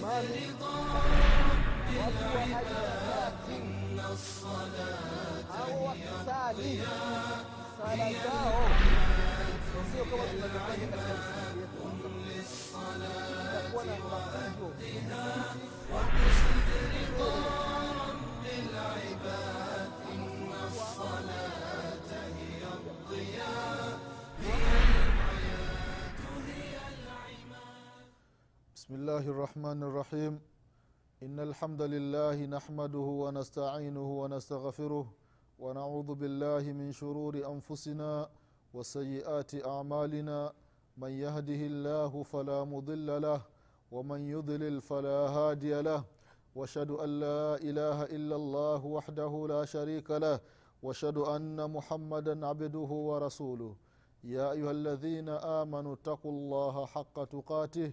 mali watu wa ajabati au wakisali sala zao sio kama tunavyofanya katika misikiti الله الرحمن الرحيم. إن الحمد لله نحمده ونستعينه ونستغفره ونعوذ بالله من شرور أنفسنا وسيئات أعمالنا. من يهده الله فلا مضل له ومن يضلل فلا هادي له. وأشهد أن لا إله إلا الله وحده لا شريك له. وأشهد أن محمدا عبده ورسوله. يا أيها الذين آمنوا اتقوا الله حق تقاته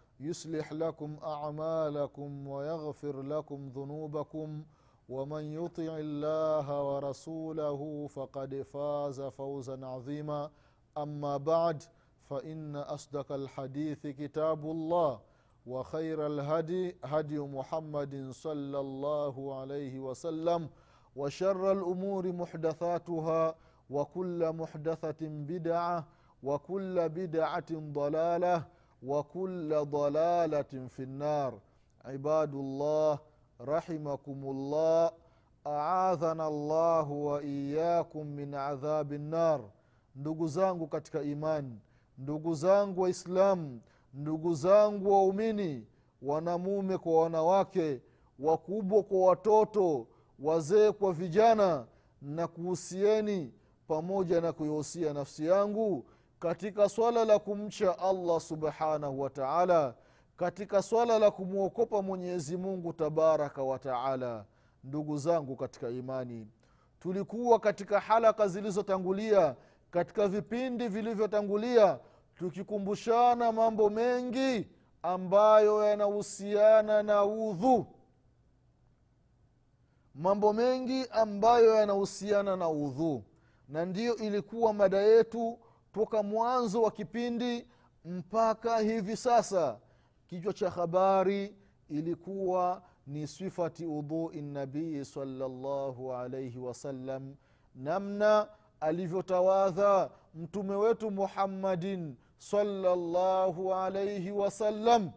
يصلح لكم أعمالكم ويغفر لكم ذنوبكم ومن يطع الله ورسوله فقد فاز فوزا عظيما. أما بعد فإن أصدق الحديث كتاب الله وخير الهدي هدي محمد صلى الله عليه وسلم وشر الأمور محدثاتها وكل محدثة بدعة وكل بدعة ضلالة وكل ضلاله في النار عباد الله رحمكم الله aadhana llahu waiyakum min adhabi nnar ndugu zangu katika imani ndugu zangu waislamu ndugu zangu waumini wanamume kwa wanawake wakubwa kwa watoto wazee kwa vijana na kuhusieni pamoja na kuihusia nafsi yangu katika swala la kumcha allah subhanahu wa taala katika swala la kumwokopa mwenyezi mungu tabaraka wa taala ndugu zangu katika imani tulikuwa katika halaka zilizotangulia katika vipindi vilivyotangulia tukikumbushana mambo mengi ambayo yanahusiana na udhu. Mambo mengi ambayo yanahusiana na udhu. Na ndiyo ilikuwa mada yetu toka mwanzo wa kipindi mpaka hivi sasa. Kichwa cha habari ilikuwa ni sifati udhui nabii salllahu alaihi wasallam namna alivyotawadha mtume wetu muhammadin salllahu alaihi wasallam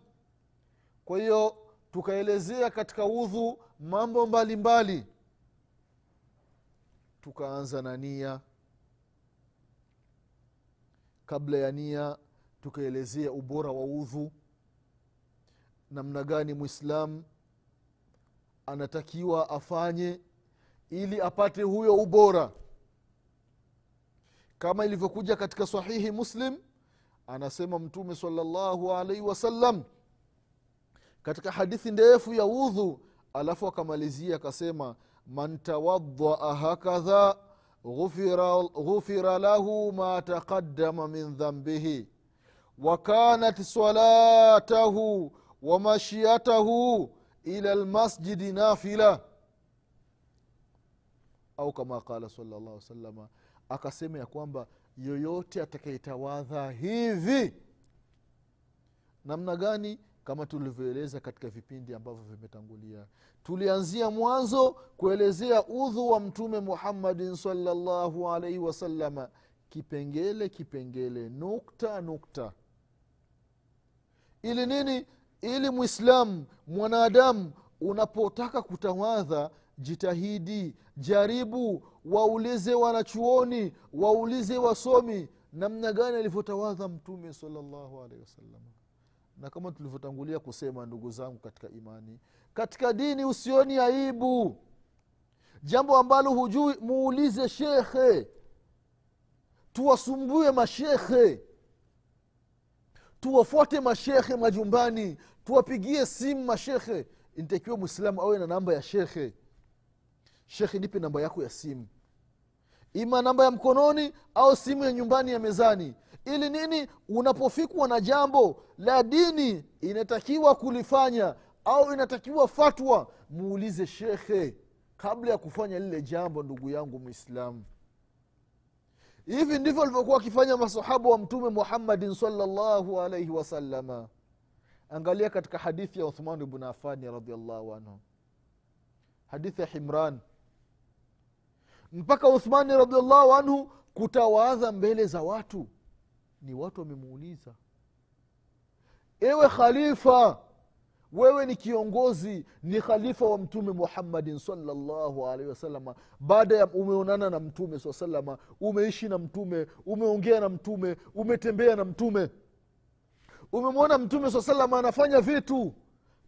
kwa hiyo tukaelezea katika udhu mambo mbalimbali. Mbali. tukaanza na nia kabla ya nia tukaelezea ubora wa udhu. Namna gani mwislam anatakiwa afanye ili apate huyo ubora. Kama ilivyokuja katika sahihi muslim anasema mtume salllahu alaihi wasallam katika hadithi ndefu ya udhu alafu akamalizia akasema man tawadhaa hakadha ghufira, له ما تقدم من ذنبه وكانت صلاته ومشيته wa المسجد nafila. Au kama qala salllah salama akasema ya kwamba yoyote atakayetawadha hivi namna gani kama tulivyoeleza katika vipindi ambavyo vimetangulia. Tulianzia mwanzo kuelezea udhu wa mtume muhammadin salllahu alaihi wasalama kipengele kipengele nukta nukta. Ili nini? Ili mwislamu mwanadamu unapotaka kutawadha jitahidi jaribu waulize wanachuoni waulize wasomi namna gani alivyotawadha mtume salllahu alaihi wasallam na kama tulivyotangulia kusema ndugu zangu katika imani katika dini usioni aibu. Jambo ambalo hujui muulize shekhe. Tuwasumbue mashekhe. Tuwafuate mashekhe majumbani. Tuwapigie simu mashekhe. Ntakiwa mwislamu awe na namba ya shekhe. Shekhe nipe namba yako ya simu. Ima namba ya mkononi au simu ya nyumbani ya mezani ili nini? Unapofikwa na jambo la dini inatakiwa kulifanya au inatakiwa fatwa. Muulize shekhe kabla ya kufanya lile jambo ndugu yangu mwislamu hivi ndivyo alivyokuwa wakifanya masahaba wa mtume muhammadin salllahu alaihi wasalama angalia katika hadithi ya uthman bnu afani radiallahu anhu. Hadithi ya himran. Mpaka uthmani radiallahu anhu kutawadha mbele za watu ni watu wamemuuliza. Ewe khalifa wewe ni kiongozi ni khalifa wa mtume muhammadin salllahu alaihi wasalama baada ya umeonana na mtume saa salama umeishi na mtume umeongea na mtume umetembea na mtume. Umemwona mtume saa salama anafanya vitu.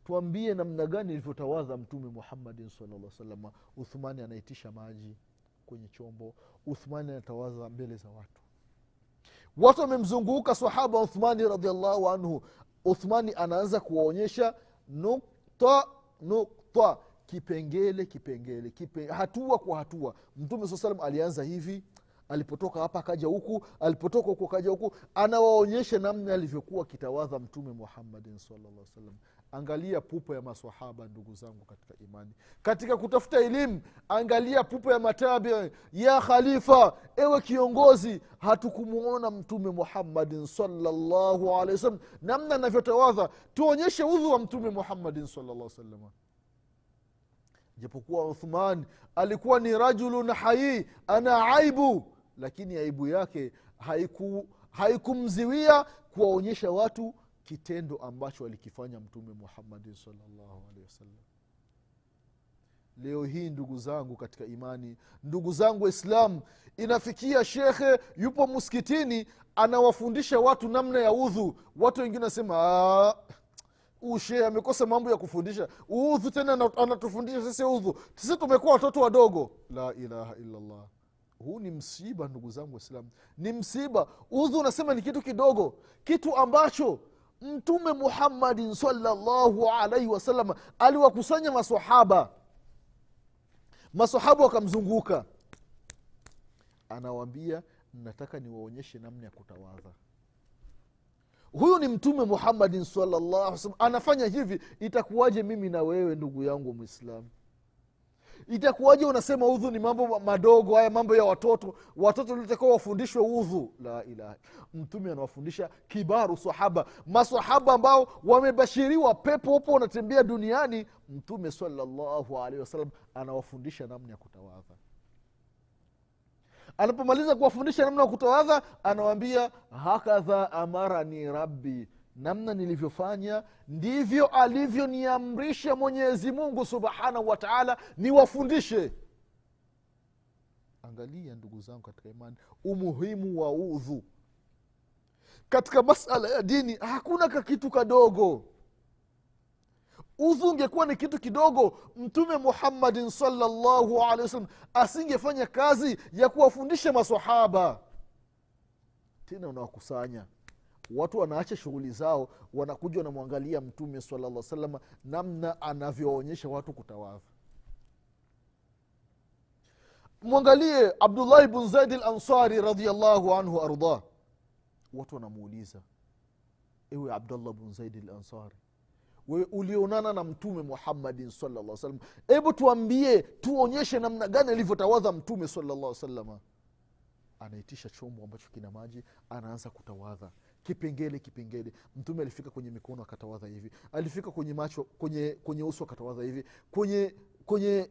Tuambie namna gani ilivyotawadha mtume muhammadin salaa salama uthmani anaitisha maji kwenye chombo. Uthmani anatawadha mbele za watu watu wamemzunguka sahaba uthmani radiallahu anhu. Uthmani anaanza kuwaonyesha nukta nukta. Kipengele kipengele kipe, hatua kwa hatua. Mtume saa salam alianza hivi. Alipotoka hapa akaja huku alipotoka huku akaja huku. Anawaonyesha namna alivyokuwa kitawadha mtume muhammadin salalla salam angalia pupa ya masahaba ndugu zangu katika imani. Katika kutafuta elimu angalia pupa ya matabi ya khalifa. Ewe kiongozi hatukumwona mtume muhammadin salllahu alehi wasallam. Namna anavyotawadha tuonyeshe udhu wa mtume muhammadin salllah salama japokuwa uthman alikuwa ni rajulun hayi ana aibu lakini aibu yake haiku haikumziwia kuwaonyesha watu kitendo ambacho alikifanya mtume muhammadin salllahu alehi wasallam. Leo hii ndugu zangu katika imani ndugu zangu waislam inafikia shekhe yupo msikitini anawafundisha watu namna ya udhu. Watu wengine wanasema ushe amekosa mambo ya kufundisha. Udhu tena anatufundisha sisi udhu. Sisi tumekuwa watoto wadogo. La ilaha illallah. Huu ni msiba ndugu zangu waislamu ni msiba. Udhu unasema ni kitu kidogo. Kitu ambacho mtume muhammadin salllahu alaihi wasallam aliwakusanya masahaba masahaba wakamzunguka. Anawambia nataka niwaonyeshe namna ya kutawadha huyu ni mtume muhammadin salllah anafanya hivi itakuwaje mimi na wewe ndugu yangu mwislamu itakuwaje unasema udhu ni mambo madogo haya mambo ya watoto? Watoto litakiwa wafundishwe udhu. La ilaha mtume anawafundisha kibaru sahaba. Masahaba ambao wamebashiriwa pepo wapo wanatembea duniani. Mtume salllahu alehi wasallam anawafundisha namna ya kutawadha. Anapomaliza kuwafundisha namna ya kutawadha anawambia hakadha amarani rabbi namna nilivyofanya ndivyo alivyoniamrisha mwenyezi mungu subhanahu wa taala niwafundishe. Angalia ndugu zangu katika imani umuhimu wa udhu. Katika masala ya dini hakuna kakitu kadogo. Udhu ungekuwa ni kitu kidogo mtume muhammadin salllahu alehi wasallam asingefanya kazi ya kuwafundisha masahaba tena unawakusanya watu wanaacha shughuli zao wanakuja wanamwangalia mtume salalla salama namna anavyoonyesha watu kutawadha mwangalie abdullahi bn zaidi lansari radiallahu anhu ardah watu wanamuuliza ewe abdullah bn zaidi lansari wewe ulionana na mtume muhammadin salllah salam hebu tuambie tuonyeshe namna gani alivyotawadha mtume salllah salama anaitisha chombo ambacho kina maji anaanza kutawadha kipengele kipengele. Mtume alifika kwenye mikono akatawadha hivi. Alifika kwenye macho kwenye kwenye uso akatawadha hivi. Kwenye kwenye